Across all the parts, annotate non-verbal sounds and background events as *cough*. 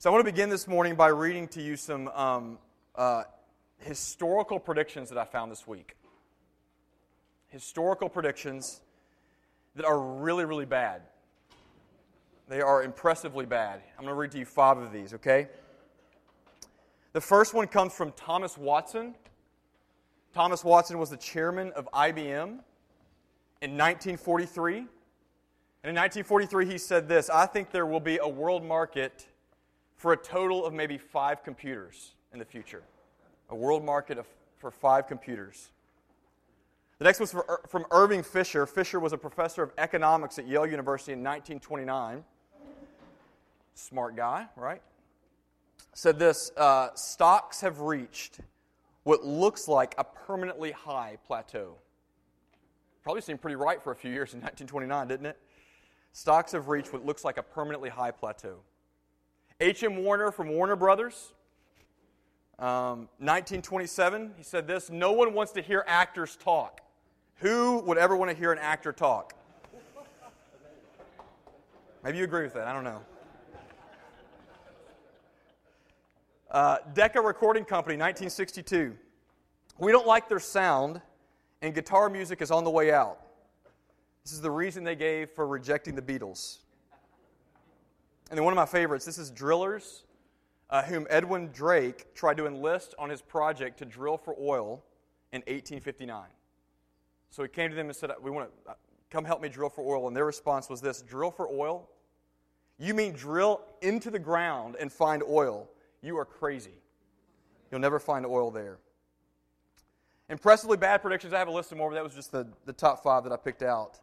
So I want to begin this morning by reading to you some um, uh, historical predictions that I found this week. Historical predictions that are really, really bad. They are impressively bad. I'm going to read to you five of these, okay? The first one comes from Thomas Watson. Thomas Watson was the chairman of IBM in 1943. And in 1943, he said this I think there will be a world market for a total of maybe five computers in the future. A world market of, for five computers. The next was for, from Irving Fisher. Fisher was a professor of economics at Yale University in 1929. Smart guy, right? Said this uh, stocks have reached what looks like a permanently high plateau. Probably seemed pretty right for a few years in 1929, didn't it? Stocks have reached what looks like a permanently high plateau. H.M. Warner from Warner Brothers, um, 1927, he said this No one wants to hear actors talk. Who would ever want to hear an actor talk? Maybe you agree with that. I don't know. Uh, Decca Recording Company, 1962. We don't like their sound, and guitar music is on the way out. This is the reason they gave for rejecting the Beatles. And then one of my favorites, this is Drillers, uh, whom Edwin Drake tried to enlist on his project to drill for oil in 1859. So he came to them and said, We want to uh, come help me drill for oil. And their response was this Drill for oil? You mean drill into the ground and find oil? You are crazy. You'll never find oil there. Impressively bad predictions. I have a list of more, but that was just the, the top five that I picked out.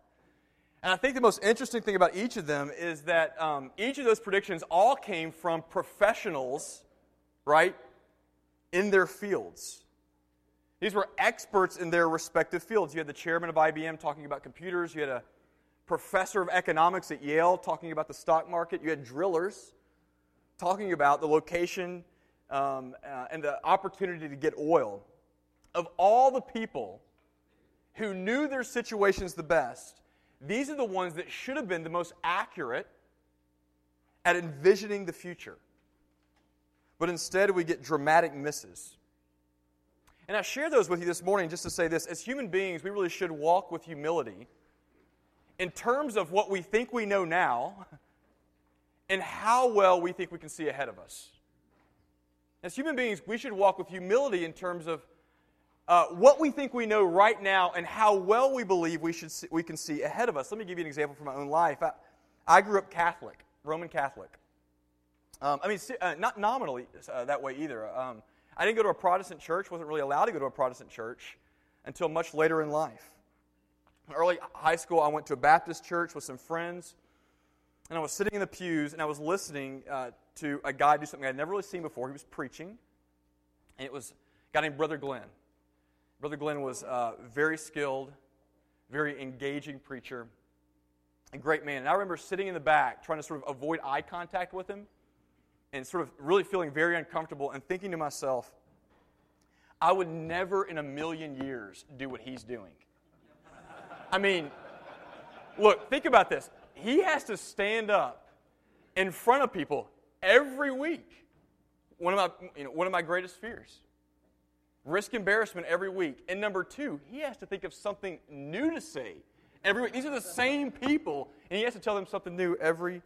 And I think the most interesting thing about each of them is that um, each of those predictions all came from professionals, right, in their fields. These were experts in their respective fields. You had the chairman of IBM talking about computers, you had a professor of economics at Yale talking about the stock market, you had drillers talking about the location um, uh, and the opportunity to get oil. Of all the people who knew their situations the best, these are the ones that should have been the most accurate at envisioning the future. But instead, we get dramatic misses. And I share those with you this morning just to say this as human beings, we really should walk with humility in terms of what we think we know now *laughs* and how well we think we can see ahead of us. As human beings, we should walk with humility in terms of uh, what we think we know right now and how well we believe we, should see, we can see ahead of us. Let me give you an example from my own life. I, I grew up Catholic, Roman Catholic. Um, I mean, uh, not nominally uh, that way either. Um, I didn't go to a Protestant church, wasn't really allowed to go to a Protestant church until much later in life. In early high school, I went to a Baptist church with some friends, and I was sitting in the pews and I was listening uh, to a guy do something I'd never really seen before. He was preaching, and it was a guy named Brother Glenn. Brother Glenn was a very skilled, very engaging preacher, a great man. And I remember sitting in the back trying to sort of avoid eye contact with him and sort of really feeling very uncomfortable and thinking to myself, I would never in a million years do what he's doing. I mean, look, think about this. He has to stand up in front of people every week. One of my, you know, one of my greatest fears risk embarrassment every week. And number two, he has to think of something new to say every week. These are the same people, and he has to tell them something new every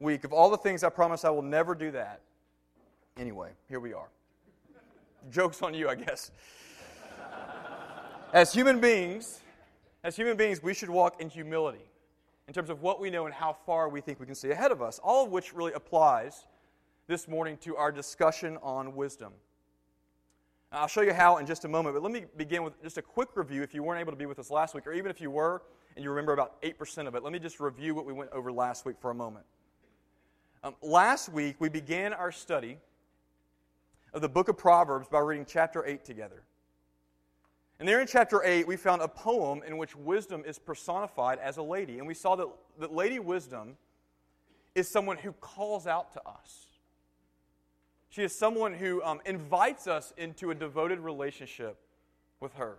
week. Of all the things I promise, I will never do that. Anyway, here we are. Joke's on you, I guess. As human beings, as human beings, we should walk in humility in terms of what we know and how far we think we can see ahead of us, all of which really applies this morning to our discussion on wisdom. I'll show you how in just a moment, but let me begin with just a quick review if you weren't able to be with us last week, or even if you were and you remember about 8% of it. Let me just review what we went over last week for a moment. Um, last week, we began our study of the book of Proverbs by reading chapter 8 together. And there in chapter 8, we found a poem in which wisdom is personified as a lady. And we saw that, that Lady Wisdom is someone who calls out to us. She is someone who um, invites us into a devoted relationship with her.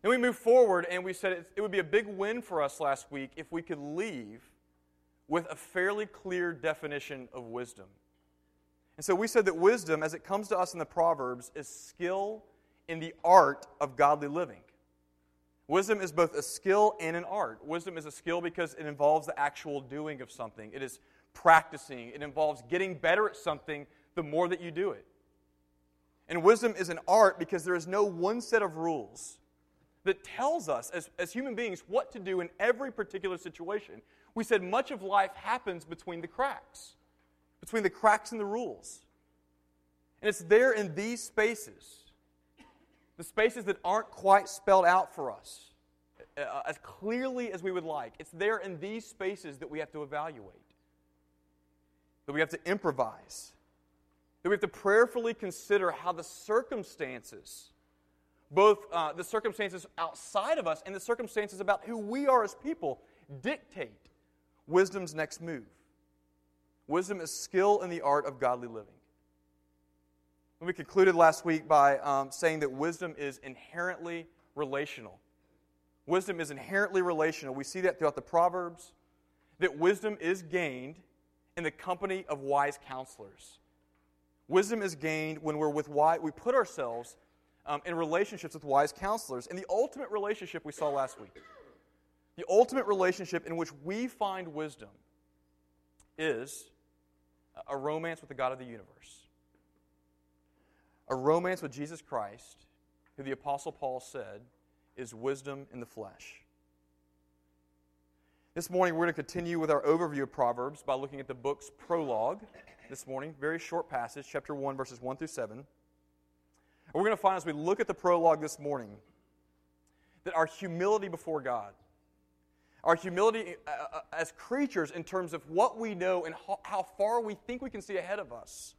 Then we move forward and we said it, would be a big win for us last week if we could leave with a fairly clear definition of wisdom. And so we said that wisdom, as it comes to us in the Proverbs, is skill in the art of godly living. Wisdom is both a skill and an art. Wisdom is a skill because it involves the actual doing of something, it is practicing, it involves getting better at something the more that you do it. And wisdom is an art because there is no one set of rules that tells us as, as human beings what to do in every particular situation. We said much of life happens between the cracks, between the cracks and the rules. And it's there in these spaces the spaces that aren't quite spelled out for us uh, as clearly as we would like. It's there in these spaces that we have to evaluate, that we have to improvise, that we have to prayerfully consider how the circumstances, both uh, the circumstances outside of us and the circumstances about who we are as people, dictate wisdom's next move. Wisdom is skill in the art of godly living. We concluded last week by um, saying that wisdom is inherently relational. Wisdom is inherently relational. We see that throughout the Proverbs, that wisdom is gained in the company of wise counselors. Wisdom is gained when we're with wise, we put ourselves um, in relationships with wise counselors. And the ultimate relationship we saw last week, the ultimate relationship in which we find wisdom is a romance with the God of the universe a romance with Jesus Christ, who the Apostle Paul said is wisdom in the flesh. This morning, we're going to continue with our overview of Proverbs by looking at the book's prologue this morning. Very short passage, chapter 1, verses 1 through 7. And we're going to find as we look at the prologue this morning that our humility before God, our humility uh, uh as creatures in terms of what we know and how far we think we can see ahead of us,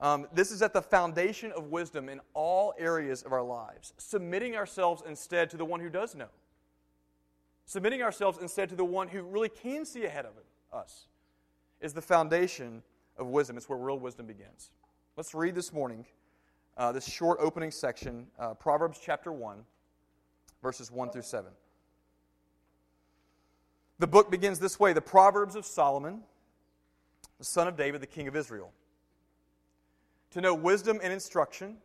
um, this is at the foundation of wisdom in all areas of our lives. Submitting ourselves instead to the one who does know. Submitting ourselves instead to the one who really can see ahead of us is the foundation of wisdom. It's where real wisdom begins. Let's read this morning uh, this short opening section, uh, Proverbs chapter 1, verses 1 through 7. The book begins this way The Proverbs of Solomon, the son of David, the king of Israel to know wisdom and instruction,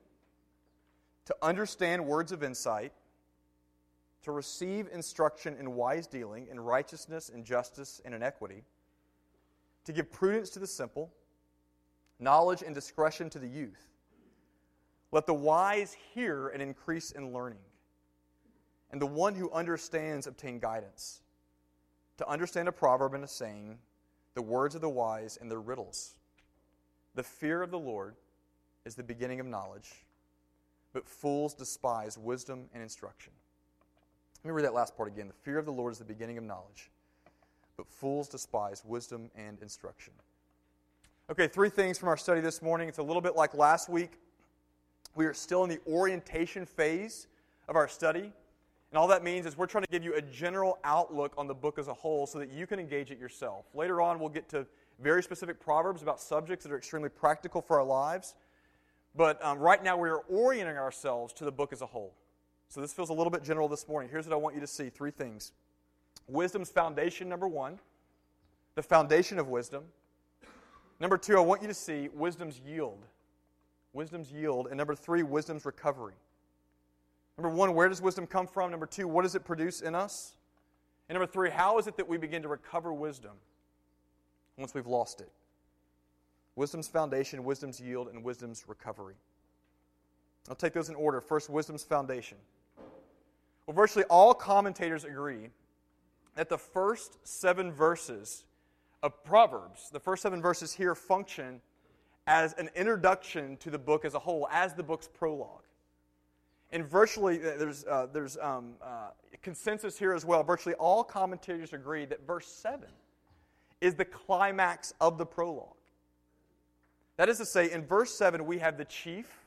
to understand words of insight, to receive instruction in wise dealing, in righteousness, in justice, and in equity, to give prudence to the simple, knowledge and discretion to the youth. Let the wise hear and increase in learning, and the one who understands obtain guidance. To understand a proverb and a saying, the words of the wise and their riddles. The fear of the Lord is the beginning of knowledge, but fools despise wisdom and instruction. Let me read that last part again. The fear of the Lord is the beginning of knowledge, but fools despise wisdom and instruction. Okay, three things from our study this morning. It's a little bit like last week. We are still in the orientation phase of our study. And all that means is we're trying to give you a general outlook on the book as a whole so that you can engage it yourself. Later on, we'll get to very specific proverbs about subjects that are extremely practical for our lives. But um, right now, we are orienting ourselves to the book as a whole. So this feels a little bit general this morning. Here's what I want you to see three things wisdom's foundation, number one, the foundation of wisdom. Number two, I want you to see wisdom's yield. Wisdom's yield. And number three, wisdom's recovery. Number one, where does wisdom come from? Number two, what does it produce in us? And number three, how is it that we begin to recover wisdom once we've lost it? wisdom's foundation, wisdom's yield, and wisdom's recovery. I'll take those in order. First, wisdom's foundation. Well, virtually all commentators agree that the first seven verses of Proverbs, the first seven verses here, function as an introduction to the book as a whole, as the book's prologue. And virtually, uh, there's, uh, there's um, uh, consensus here as well. Virtually all commentators agree that verse 7 is the climax of the prologue. That is to say, in verse 7, we have the chief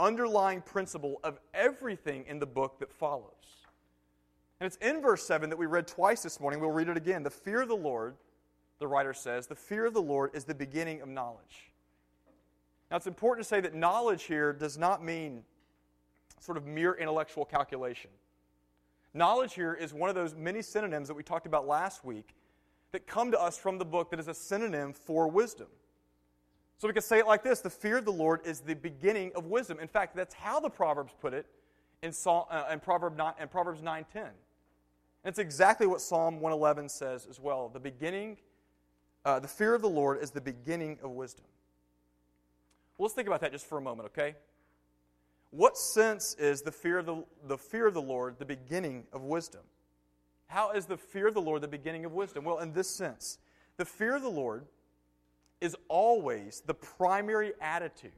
underlying principle of everything in the book that follows. And it's in verse 7 that we read twice this morning. We'll read it again. The fear of the Lord, the writer says, the fear of the Lord is the beginning of knowledge. Now, it's important to say that knowledge here does not mean sort of mere intellectual calculation. Knowledge here is one of those many synonyms that we talked about last week that come to us from the book that is a synonym for wisdom. So we can say it like this the fear of the Lord is the beginning of wisdom. In fact, that's how the Proverbs put it in, Psalm, uh, in, Proverb 9, in Proverbs 9.10. And it's exactly what Psalm 111 says as well. The beginning, uh, the fear of the Lord is the beginning of wisdom. Well, let's think about that just for a moment, okay? What sense is the fear of the, the fear of the Lord the beginning of wisdom? How is the fear of the Lord the beginning of wisdom? Well, in this sense, the fear of the Lord is always the primary attitude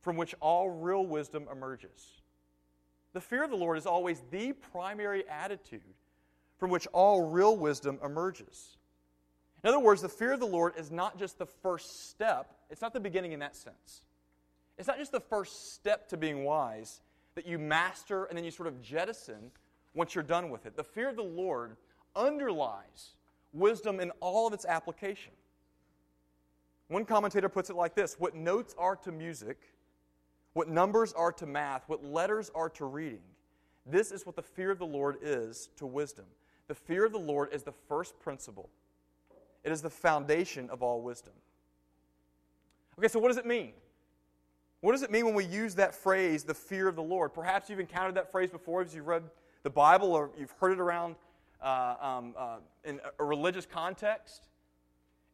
from which all real wisdom emerges. The fear of the Lord is always the primary attitude from which all real wisdom emerges. In other words, the fear of the Lord is not just the first step, it's not the beginning in that sense. It's not just the first step to being wise that you master and then you sort of jettison once you're done with it. The fear of the Lord underlies wisdom in all of its application. One commentator puts it like this What notes are to music, what numbers are to math, what letters are to reading, this is what the fear of the Lord is to wisdom. The fear of the Lord is the first principle, it is the foundation of all wisdom. Okay, so what does it mean? What does it mean when we use that phrase, the fear of the Lord? Perhaps you've encountered that phrase before as you've read the Bible or you've heard it around uh, um, uh, in a religious context.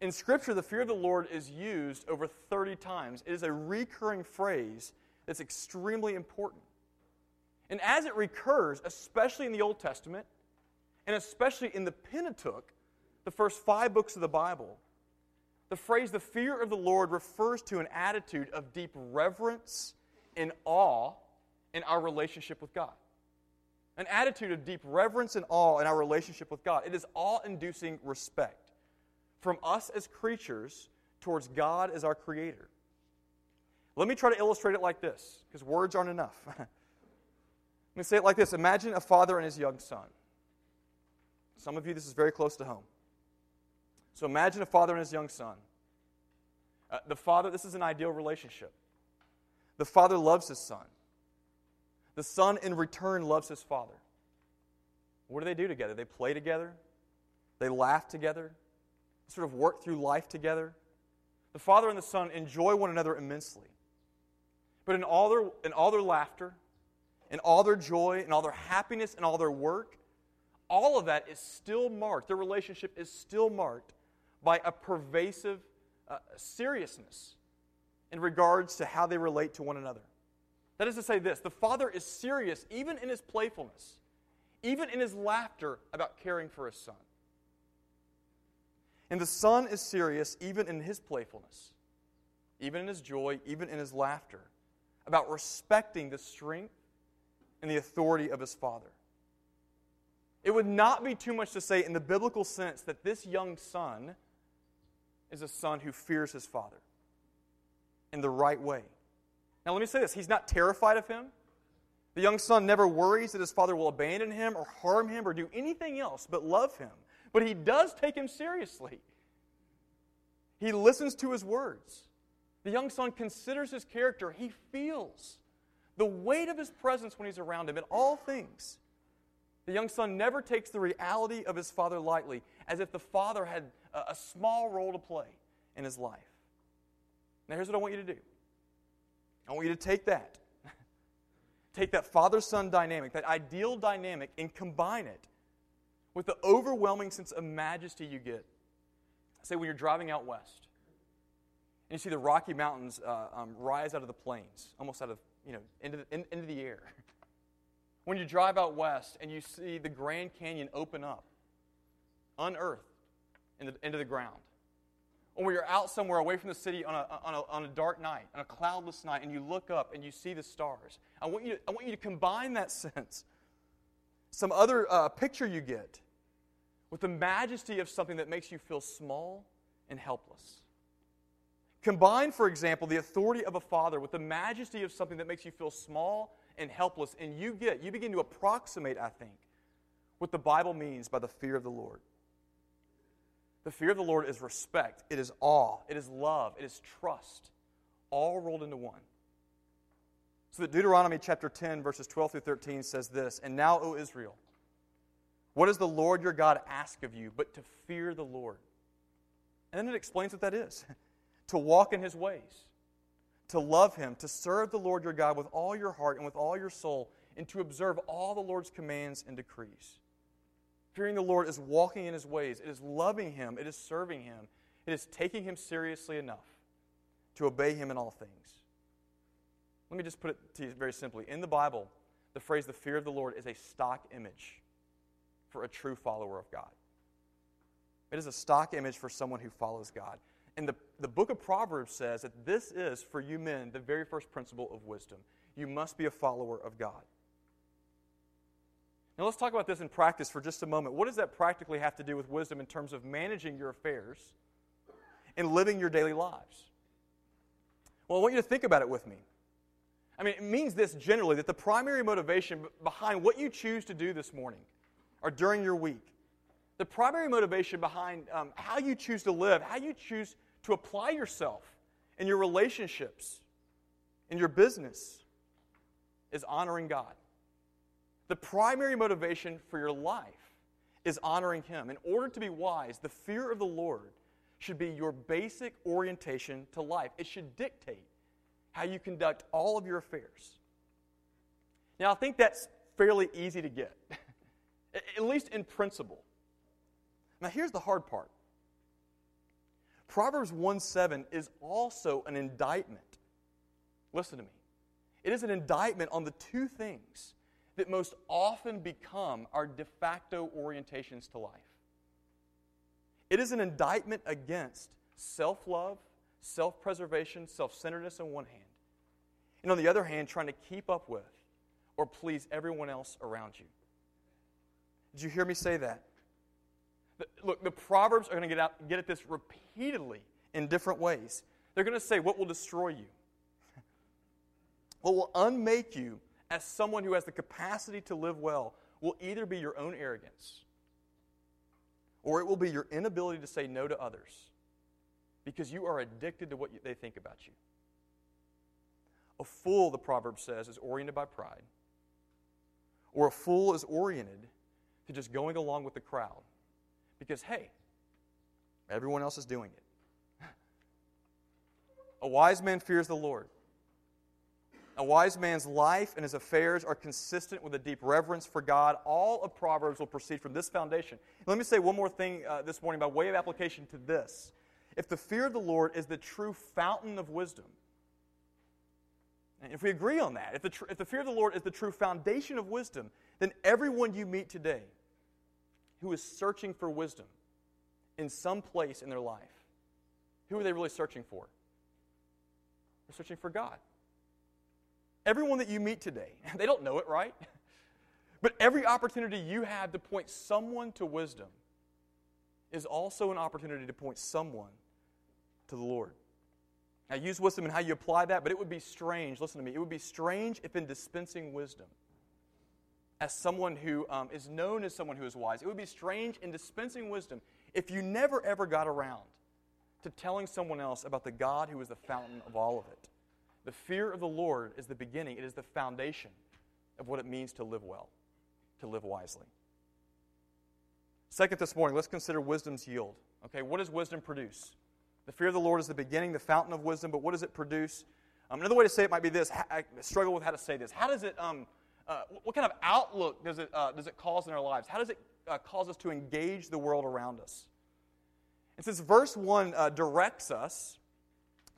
In Scripture, the fear of the Lord is used over 30 times. It is a recurring phrase that's extremely important. And as it recurs, especially in the Old Testament, and especially in the Pentateuch, the first five books of the Bible, the phrase the fear of the Lord refers to an attitude of deep reverence and awe in our relationship with God. An attitude of deep reverence and awe in our relationship with God. It is awe inducing respect from us as creatures towards God as our creator. Let me try to illustrate it like this, because words aren't enough. *laughs* Let me say it like this Imagine a father and his young son. Some of you, this is very close to home. So imagine a father and his young son. Uh, the father, this is an ideal relationship. The father loves his son. The son, in return, loves his father. What do they do together? They play together, they laugh together, sort of work through life together. The father and the son enjoy one another immensely. But in all their, in all their laughter, in all their joy, in all their happiness, in all their work, all of that is still marked, their relationship is still marked by a pervasive uh, seriousness in regards to how they relate to one another. That is to say, this the father is serious even in his playfulness, even in his laughter about caring for his son. And the son is serious even in his playfulness, even in his joy, even in his laughter, about respecting the strength and the authority of his father. It would not be too much to say, in the biblical sense, that this young son is a son who fears his father in the right way. Now, let me say this he's not terrified of him. The young son never worries that his father will abandon him or harm him or do anything else but love him. But he does take him seriously. He listens to his words. The young son considers his character. He feels the weight of his presence when he's around him in all things. The young son never takes the reality of his father lightly, as if the father had a, small role to play in his life. Now, here's what I want you to do I want you to take that, *laughs* take that father son dynamic, that ideal dynamic, and combine it with the overwhelming sense of majesty you get. Say, when you're driving out west, and you see the Rocky Mountains uh, um, rise out of the plains, almost out of, you know, into the, in, into the air. *laughs* when you drive out west and you see the Grand Canyon open up, unearthed into, into the ground. Or when you're out somewhere away from the city on a, on, a, on a dark night, on a cloudless night, and you look up and you see the stars. I want you to, I want you to combine that *laughs* sense some other uh, picture you get with the majesty of something that makes you feel small and helpless. Combine, for example, the authority of a father with the majesty of something that makes you feel small and helpless, and you get, you begin to approximate, I think, what the Bible means by the fear of the Lord. The fear of the Lord is respect, it is awe, it is love, it is trust, all rolled into one. So that Deuteronomy chapter 10, verses 12 through 13 says this And now, O Israel, What does the Lord your God ask of you but to fear the Lord? And then it explains what that is *laughs* to walk in his ways, to love him, to serve the Lord your God with all your heart and with all your soul, and to observe all the Lord's commands and decrees. Fearing the Lord is walking in his ways, it is loving him, it is serving him, it is taking him seriously enough to obey him in all things. Let me just put it to you very simply. In the Bible, the phrase the fear of the Lord is a stock image for a true follower of God. It is a stock image for someone who follows God. And the, the book of Proverbs says that this is, for you men, the very first principle of wisdom. You must be a follower of God. Now, let's talk about this in practice for just a moment. What does that practically have to do with wisdom in terms of managing your affairs and living your daily lives? Well, I want you to think about it with me. I mean, it means this generally that the primary motivation behind what you choose to do this morning or during your week, the primary motivation behind um, how you choose to live, how you choose to apply yourself in your relationships, in your business, is honoring God. The primary motivation for your life is honoring Him. In order to be wise, the fear of the Lord should be your basic orientation to life. It should dictate how you conduct all of your affairs. Now, I think that's fairly easy to get, *laughs* at least in principle. Now, here's the hard part Proverbs 1 7 is also an indictment. Listen to me. It is an indictment on the two things that most often become our de facto orientations to life. It is an indictment against self love, self preservation, self centeredness on one hand, and on the other hand, trying to keep up with or please everyone else around you. Did you hear me say that? Look, the Proverbs are going to get, out, get at this repeatedly in different ways. They're going to say what will destroy you, *laughs* what will unmake you as someone who has the capacity to live well will either be your own arrogance or it will be your inability to say no to others because you are addicted to what they think about you. A fool, the proverb says, is oriented by pride, or a fool is oriented to just going along with the crowd because, hey, everyone else is doing it. *laughs* A wise man fears the Lord. A wise man's life and his affairs are consistent with a deep reverence for God. All of Proverbs will proceed from this foundation. Let me say one more thing uh, this morning by way of application to this. If the fear of the Lord is the true fountain of wisdom, and if we agree on that, if the, tr- if the fear of the Lord is the true foundation of wisdom, then everyone you meet today who is searching for wisdom in some place in their life, who are they really searching for? They're searching for God. Everyone that you meet today, *laughs* they don't know it, right? *laughs* But every opportunity you have to point someone to wisdom is also an opportunity to point someone to the Lord. Now, use wisdom in how you apply that, but it would be strange, listen to me, it would be strange if in dispensing wisdom, as someone who um, is known as someone who is wise, it would be strange in dispensing wisdom if you never ever got around to telling someone else about the God who is the fountain of all of it. The fear of the Lord is the beginning, it is the foundation of what it means to live well, to live wisely. Second, this morning, let's consider wisdom's yield. Okay, what does wisdom produce? The fear of the Lord is the beginning, the fountain of wisdom, but what does it produce? Um, another way to say it might be this I struggle with how to say this. How does it, um, uh, what kind of outlook does it, uh, does it cause in our lives? How does it uh, cause us to engage the world around us? And since verse 1 uh, directs us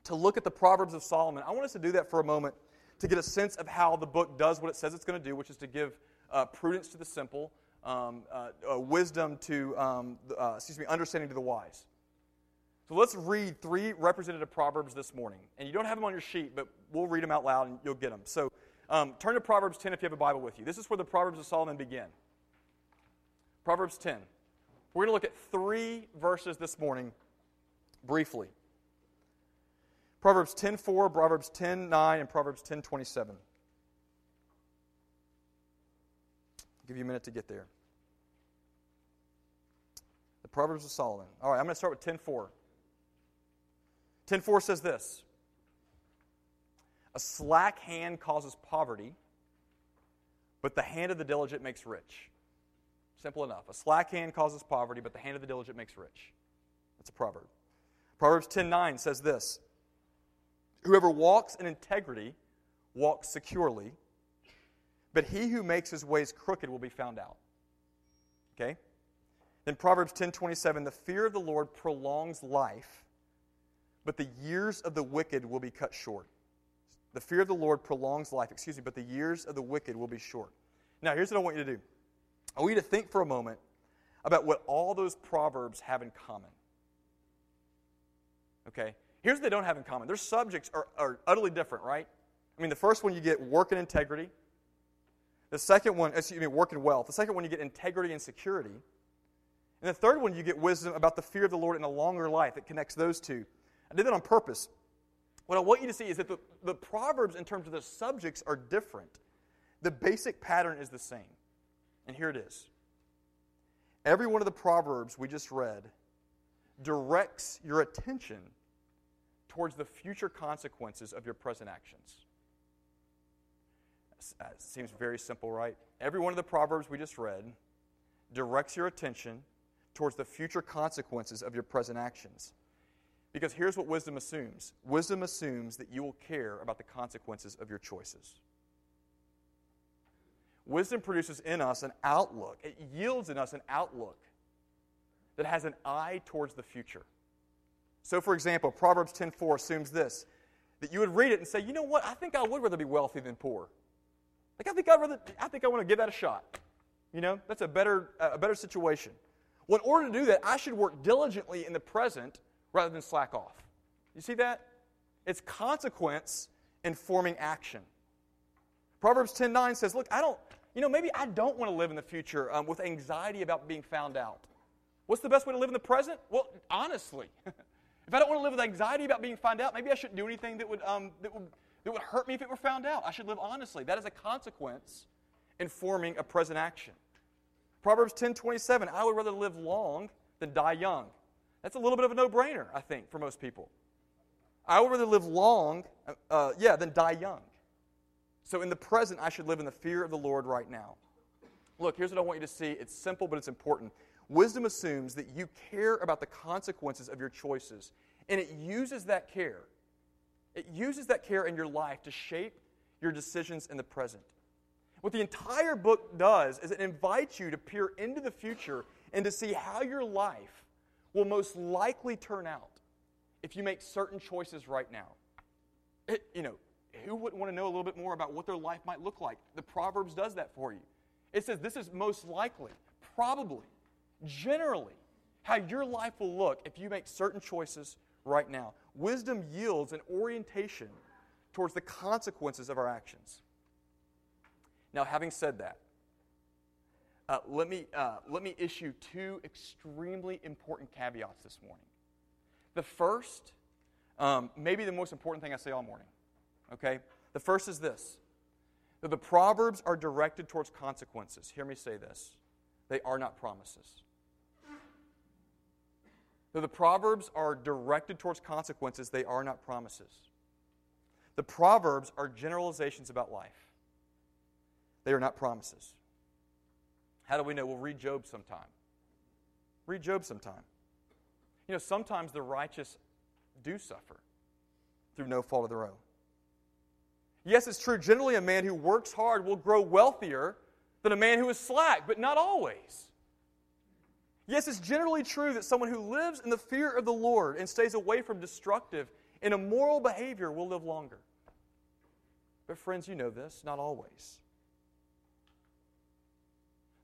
to look at the Proverbs of Solomon. I want us to do that for a moment to get a sense of how the book does what it says it's going to do, which is to give uh, prudence to the simple, um, uh, wisdom to, um, excuse me, understanding to the wise. So let's read three representative Proverbs this morning. And you don't have them on your sheet, but we'll read them out loud and you'll get them. So um, turn to Proverbs 10 if you have a Bible with you. This is where the Proverbs of Solomon begin. Proverbs 10. We're going to look at three verses this morning briefly. Proverbs 10:4, Proverbs 10:9, and Proverbs 10:27. I'll give you a minute to get there. The Proverbs of Solomon. All right, I'm going to start with 10:4. 10:4 says this: A slack hand causes poverty, but the hand of the diligent makes rich. Simple enough. A slack hand causes poverty, but the hand of the diligent makes rich. That's a proverb. Proverbs 10:9 says this: Whoever walks in integrity walks securely, but he who makes his ways crooked will be found out. Okay? Then Proverbs 10:27, the fear of the Lord prolongs life, but the years of the wicked will be cut short. The fear of the Lord prolongs life, excuse me, but the years of the wicked will be short. Now, here's what I want you to do. I want you to think for a moment about what all those proverbs have in common. Okay? Here's what they don't have in common. Their subjects are, are utterly different, right? I mean, the first one you get work and integrity. The second one, excuse me, work and wealth. The second one you get integrity and security. And the third one you get wisdom about the fear of the Lord and a longer life. It connects those two. I did that on purpose. What I want you to see is that the, the Proverbs, in terms of the subjects, are different. The basic pattern is the same. And here it is. Every one of the Proverbs we just read directs your attention towards the future consequences of your present actions. It uh, seems very simple, right? Every one of the Proverbs we just read directs your attention towards the future consequences of your present actions. Because here's what wisdom assumes wisdom assumes that you will care about the consequences of your choices. Wisdom produces in us an outlook, it yields in us an outlook that has an eye towards the future. So, for example, Proverbs 10:4 assumes this that you would read it and say, you know what, I think I would rather be wealthy than poor. Like, I think I'd rather, I think I want to give that a shot. You know, that's a better, a better situation. Well, in order to do that, I should work diligently in the present rather than slack off. You see that? It's consequence informing action. Proverbs 10:9 says, "Look, I don't, you know, maybe I don't want to live in the future um, with anxiety about being found out. What's the best way to live in the present? Well, honestly, *laughs* if I don't want to live with anxiety about being found out, maybe I shouldn't do anything that would, um, that would, that would hurt me if it were found out. I should live honestly. That is a consequence informing a present action. Proverbs 10:27, I would rather live long than die young. That's a little bit of a no-brainer, I think, for most people. I would rather live long, uh, uh, yeah, than die young. So in the present, I should live in the fear of the Lord right now. Look, here's what I want you to see. It's simple, but it's important. Wisdom assumes that you care about the consequences of your choices, and it uses that care. It uses that care in your life to shape your decisions in the present. What the entire book does is it invites you to peer into the future and to see how your life will most likely turn out if you make certain choices right now. It, you know, who wouldn't want to know a little bit more about what their life might look like? The Proverbs does that for you. It says this is most likely, probably, generally, how your life will look if you make certain choices right now. Wisdom yields an orientation towards the consequences of our actions. Now, having said that, uh, let, me, uh, let me issue two extremely important caveats this morning. The first, um, maybe the most important thing I say all morning, okay? The first is this that the Proverbs are directed towards consequences. Hear me say this they are not promises. Though the Proverbs are directed towards consequences, they are not promises. The Proverbs are generalizations about life. They are not promises. How do we know? We'll read Job sometime. Read Job sometime. You know, sometimes the righteous do suffer through no fault of their own. Yes, it's true. Generally, a man who works hard will grow wealthier than a man who is slack, but not always. Yes, it's generally true that someone who lives in the fear of the Lord and stays away from destructive and immoral behavior will live longer. But, friends, you know this, not always.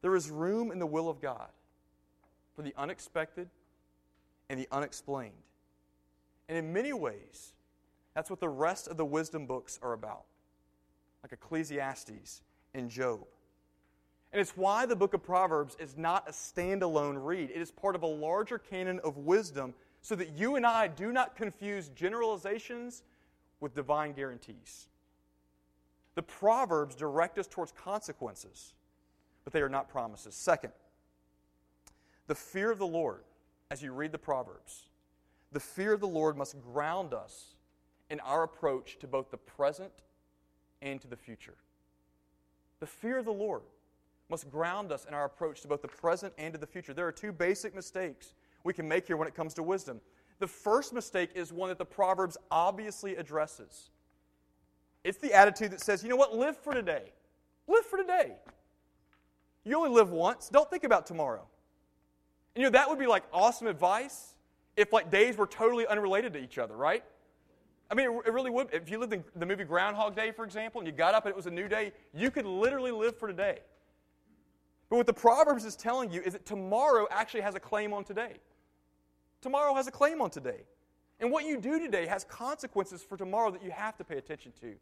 There is room in the will of God for the unexpected and the unexplained. And in many ways, that's what the rest of the wisdom books are about, like Ecclesiastes and Job. And it's why the book of Proverbs is not a standalone read. It is part of a larger canon of wisdom so that you and I do not confuse generalizations with divine guarantees. The Proverbs direct us towards consequences but they are not promises. Second, the fear of the Lord, as you read the Proverbs, the fear of the Lord must ground us in our approach to both the present and to the future. The fear of the Lord must ground us in our approach to both the present and to the future. There are two basic mistakes we can make here when it comes to wisdom. The first mistake is one that the Proverbs obviously addresses. It's the attitude that says, you know what, live for today. Live for today. You only live once. Don't think about tomorrow. And you know, that would be like awesome advice if like days were totally unrelated to each other, right? I mean, it really would. If you lived in the movie Groundhog Day, for example, and you got up and it was a new day, you could literally live for today. But what the Proverbs is telling you is that tomorrow actually has a claim on today. Tomorrow has a claim on today. And what you do today has consequences for tomorrow that you have to pay attention to,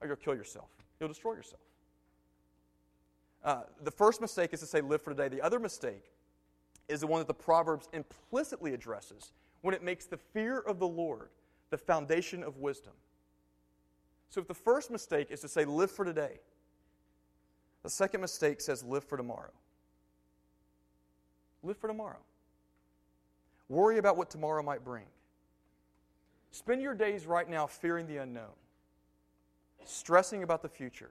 or you'll kill yourself. You'll destroy yourself. Uh, the first mistake is to say, live for today. The other mistake is the one that the Proverbs implicitly addresses when it makes the fear of the Lord the foundation of wisdom. So if the first mistake is to say, live for today, the second mistake says, live for tomorrow. Live for tomorrow. Worry about what tomorrow might bring. Spend your days right now fearing the unknown, stressing about the future.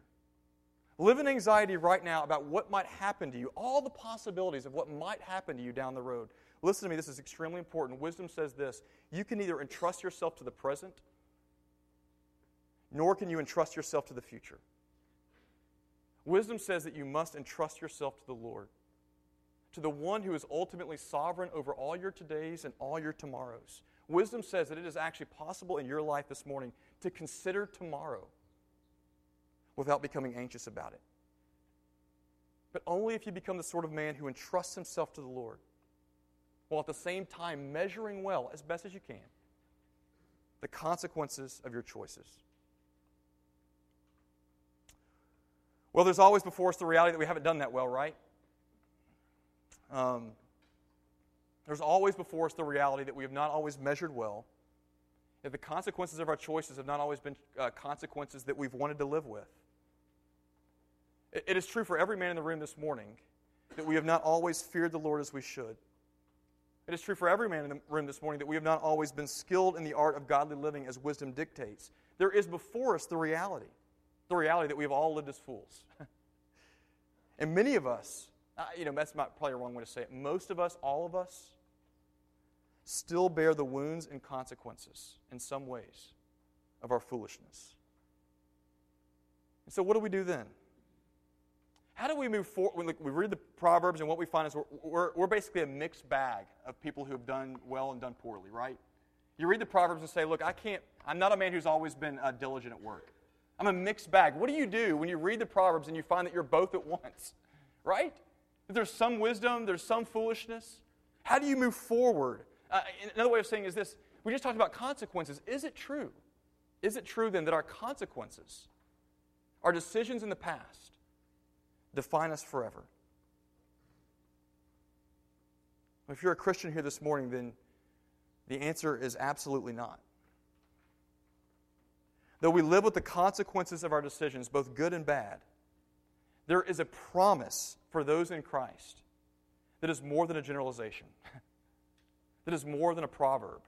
Live in anxiety right now about what might happen to you, all the possibilities of what might happen to you down the road. Listen to me, this is extremely important. Wisdom says this you can neither entrust yourself to the present, nor can you entrust yourself to the future. Wisdom says that you must entrust yourself to the Lord, to the one who is ultimately sovereign over all your todays and all your tomorrows. Wisdom says that it is actually possible in your life this morning to consider tomorrow without becoming anxious about it. But only if you become the sort of man who entrusts himself to the Lord while at the same time measuring well, as best as you can, the consequences of your choices. Well, there's always before us the reality that we haven't done that well, right? Um, there's always before us the reality that we have not always measured well, that the consequences of our choices have not always been uh, consequences that we've wanted to live with. It, is true for every man in the room this morning that we have not always feared the Lord as we should. It is true for every man in the room this morning that we have not always been skilled in the art of godly living as wisdom dictates. There is before us the reality, the reality that we have all lived as fools. *laughs* and many of us, you know, that's not probably a wrong way to say it. Most of us, all of us, still bear the wounds and consequences in some ways of our foolishness. And so, what do we do then? How do we move forward? When we read the Proverbs, and what we find is we're, we're, we're, basically a mixed bag of people who have done well and done poorly, right? You read the Proverbs and say, Look, I can't, I'm not a man who's always been uh, diligent at work. I'm a mixed bag. What do you do when you read the Proverbs and you find that you're both at once, right? There's some wisdom, there's some foolishness. How do you move forward? Uh, another way of saying is this we just talked about consequences. Is it true? Is it true then that our consequences, our decisions in the past, define us forever? If you're a Christian here this morning, then the answer is absolutely not. Though we live with the consequences of our decisions, both good and bad, there is a promise for those in Christ that is more than a generalization, *laughs* that is more than a proverb.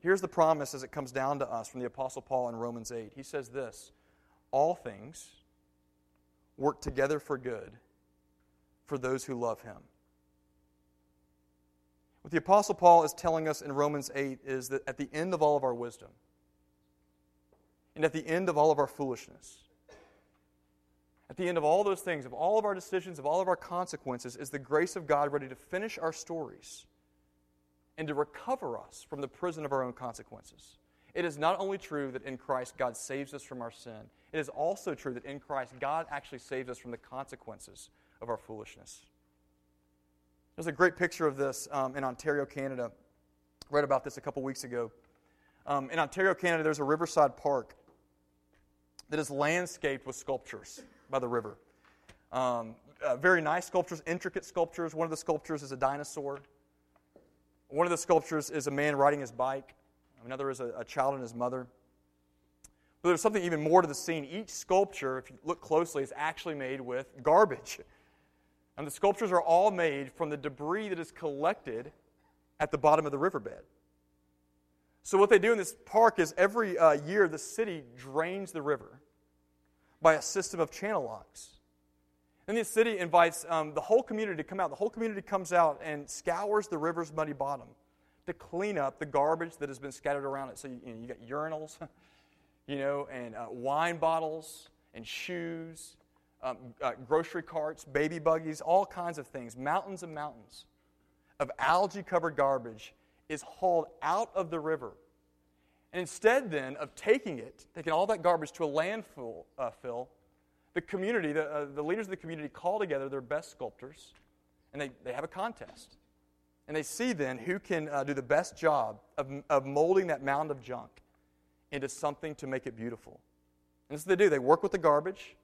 Here's the promise as it comes down to us from the Apostle Paul in Romans 8. He says this All things work together for good for those who love him. What the Apostle Paul is telling us in Romans 8 is that at the end of all of our wisdom, and at the end of all of our foolishness, at the end of all those things, of all of our decisions, of all of our consequences, is the grace of God ready to finish our stories and to recover us from the prison of our own consequences. It is not only true that in Christ God saves us from our sin, it is also true that in Christ God actually saves us from the consequences of our foolishness. There's a great picture of this um, in Ontario, Canada. I read about this a couple weeks ago. Um, in Ontario, Canada, there's a riverside park that is landscaped with sculptures by the river. Um, uh, very nice sculptures, intricate sculptures. One of the sculptures is a dinosaur. One of the sculptures is a man riding his bike. Another is a, a child and his mother. But there's something even more to the scene. Each sculpture, if you look closely, is actually made with garbage. And the sculptures are all made from the debris that is collected at the bottom of the riverbed. So, what they do in this park is every uh, year the city drains the river by a system of channel locks. And the city invites um, the whole community to come out. The whole community comes out and scours the river's muddy bottom to clean up the garbage that has been scattered around it. So you, you, know, you got urinals, *laughs* you know, and uh, wine bottles and shoes, um, uh, grocery carts, baby buggies, all kinds of things. Mountains and mountains of algae covered garbage is hauled out of the river. And instead, then, of taking it, taking all that garbage to a landfill, uh, fill, the community, the, uh, the leaders of the community call together their best sculptors, and they, they have a contest. And they see then who can uh, do the best job of, of molding that mound of junk into something to make it beautiful. And this is what they do. They work with the garbage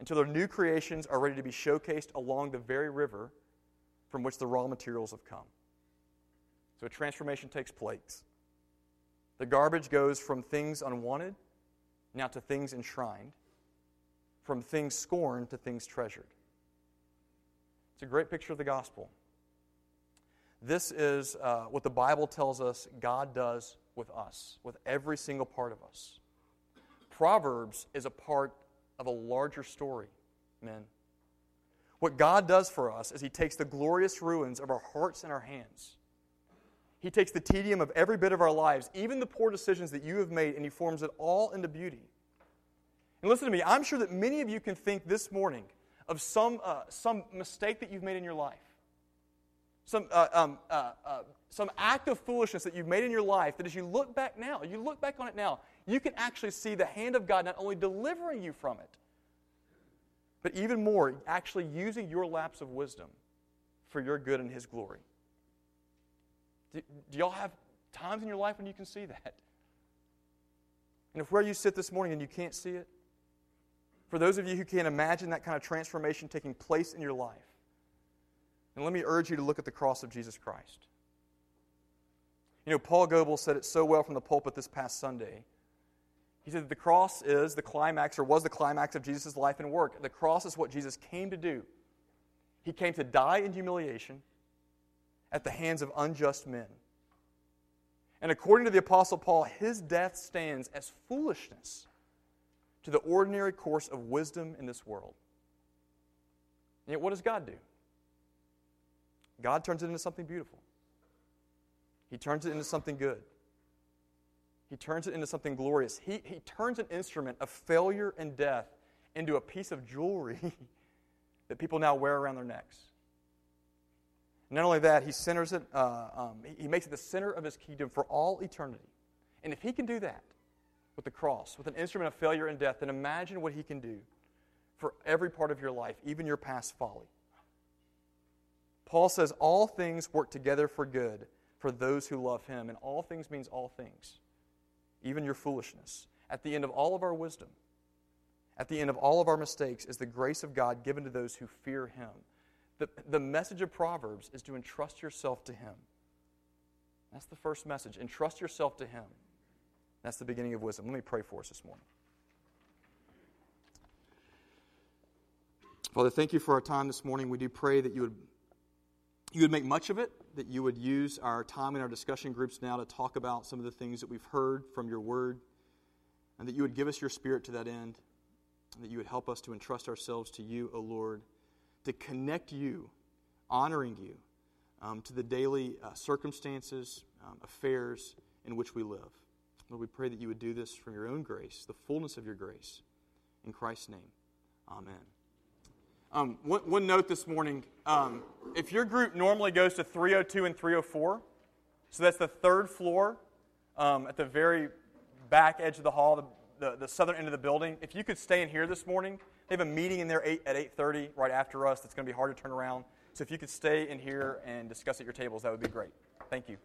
until their new creations are ready to be showcased along the very river from which the raw materials have come. So a transformation takes place. The garbage goes from things unwanted now to things enshrined from things scorned to things treasured. It's a great picture of the gospel. This is uh, what the Bible tells us God does with us, with every single part of us. Proverbs is a part of a larger story, men. What God does for us is He takes the glorious ruins of our hearts and our hands. He takes the tedium of every bit of our lives, even the poor decisions that you have made, and He forms it all into beauty. And listen to me, I'm sure that many of you can think this morning of some, uh, some mistake that you've made in your life, some, uh, um, uh, uh, some act of foolishness that you've made in your life that as you look back now, you look back on it now, you can actually see the hand of God not only delivering you from it, but even more, actually using your lapse of wisdom for your good and His glory. Do, do y'all have times in your life when you can see that? And if where you sit this morning and you can't see it, for those of you who can't imagine that kind of transformation taking place in your life, and let me urge you to look at the cross of Jesus Christ. You know, Paul Goebel said it so well from the pulpit this past Sunday. He said that the cross is the climax, or was the climax of Jesus' life and work. The cross is what Jesus came to do. He came to die in humiliation at the hands of unjust men. And according to the Apostle Paul, his death stands as foolishness to the ordinary course of wisdom in this world. And yet, what does God do? God turns it into something beautiful. He turns it into something good. He turns it into something glorious. He, he turns an instrument of failure and death into a piece of jewelry *laughs* that people now wear around their necks. Not only that, he centers it, uh, um, he makes it the center of his kingdom for all eternity. And if he can do that, with the cross, with an instrument of failure and death, then imagine what He can do for every part of your life, even your past folly. Paul says, All things work together for good for those who love Him. And all things means all things, even your foolishness. At the end of all of our wisdom, at the end of all of our mistakes, is the grace of God given to those who fear Him. The, the message of Proverbs is to entrust yourself to Him. That's the first message. Entrust yourself to Him. That's the beginning of wisdom. Let me pray for us this morning. Father, thank you for our time this morning. We do pray that you would, you would make much of it, that you would use our time in our discussion groups now to talk about some of the things that we've heard from your word, and that you would give us your spirit to that end, and that you would help us to entrust ourselves to you, O Lord, to connect you, honoring you, um, to the daily uh, circumstances, um, affairs in which we live. Lord, we pray that you would do this from your own grace, the fullness of your grace. In Christ's name, amen. Um, one, one, note this morning um, if your group normally goes to 302 and 304, so that's the third floor um, at the very back edge of the hall, the, the, the, southern end of the building, if you could stay in here this morning, they have a meeting in there eight, at 8.30 right after us that's going to be hard to turn around. So if you could stay in here and discuss at your tables, that would be great. Thank you.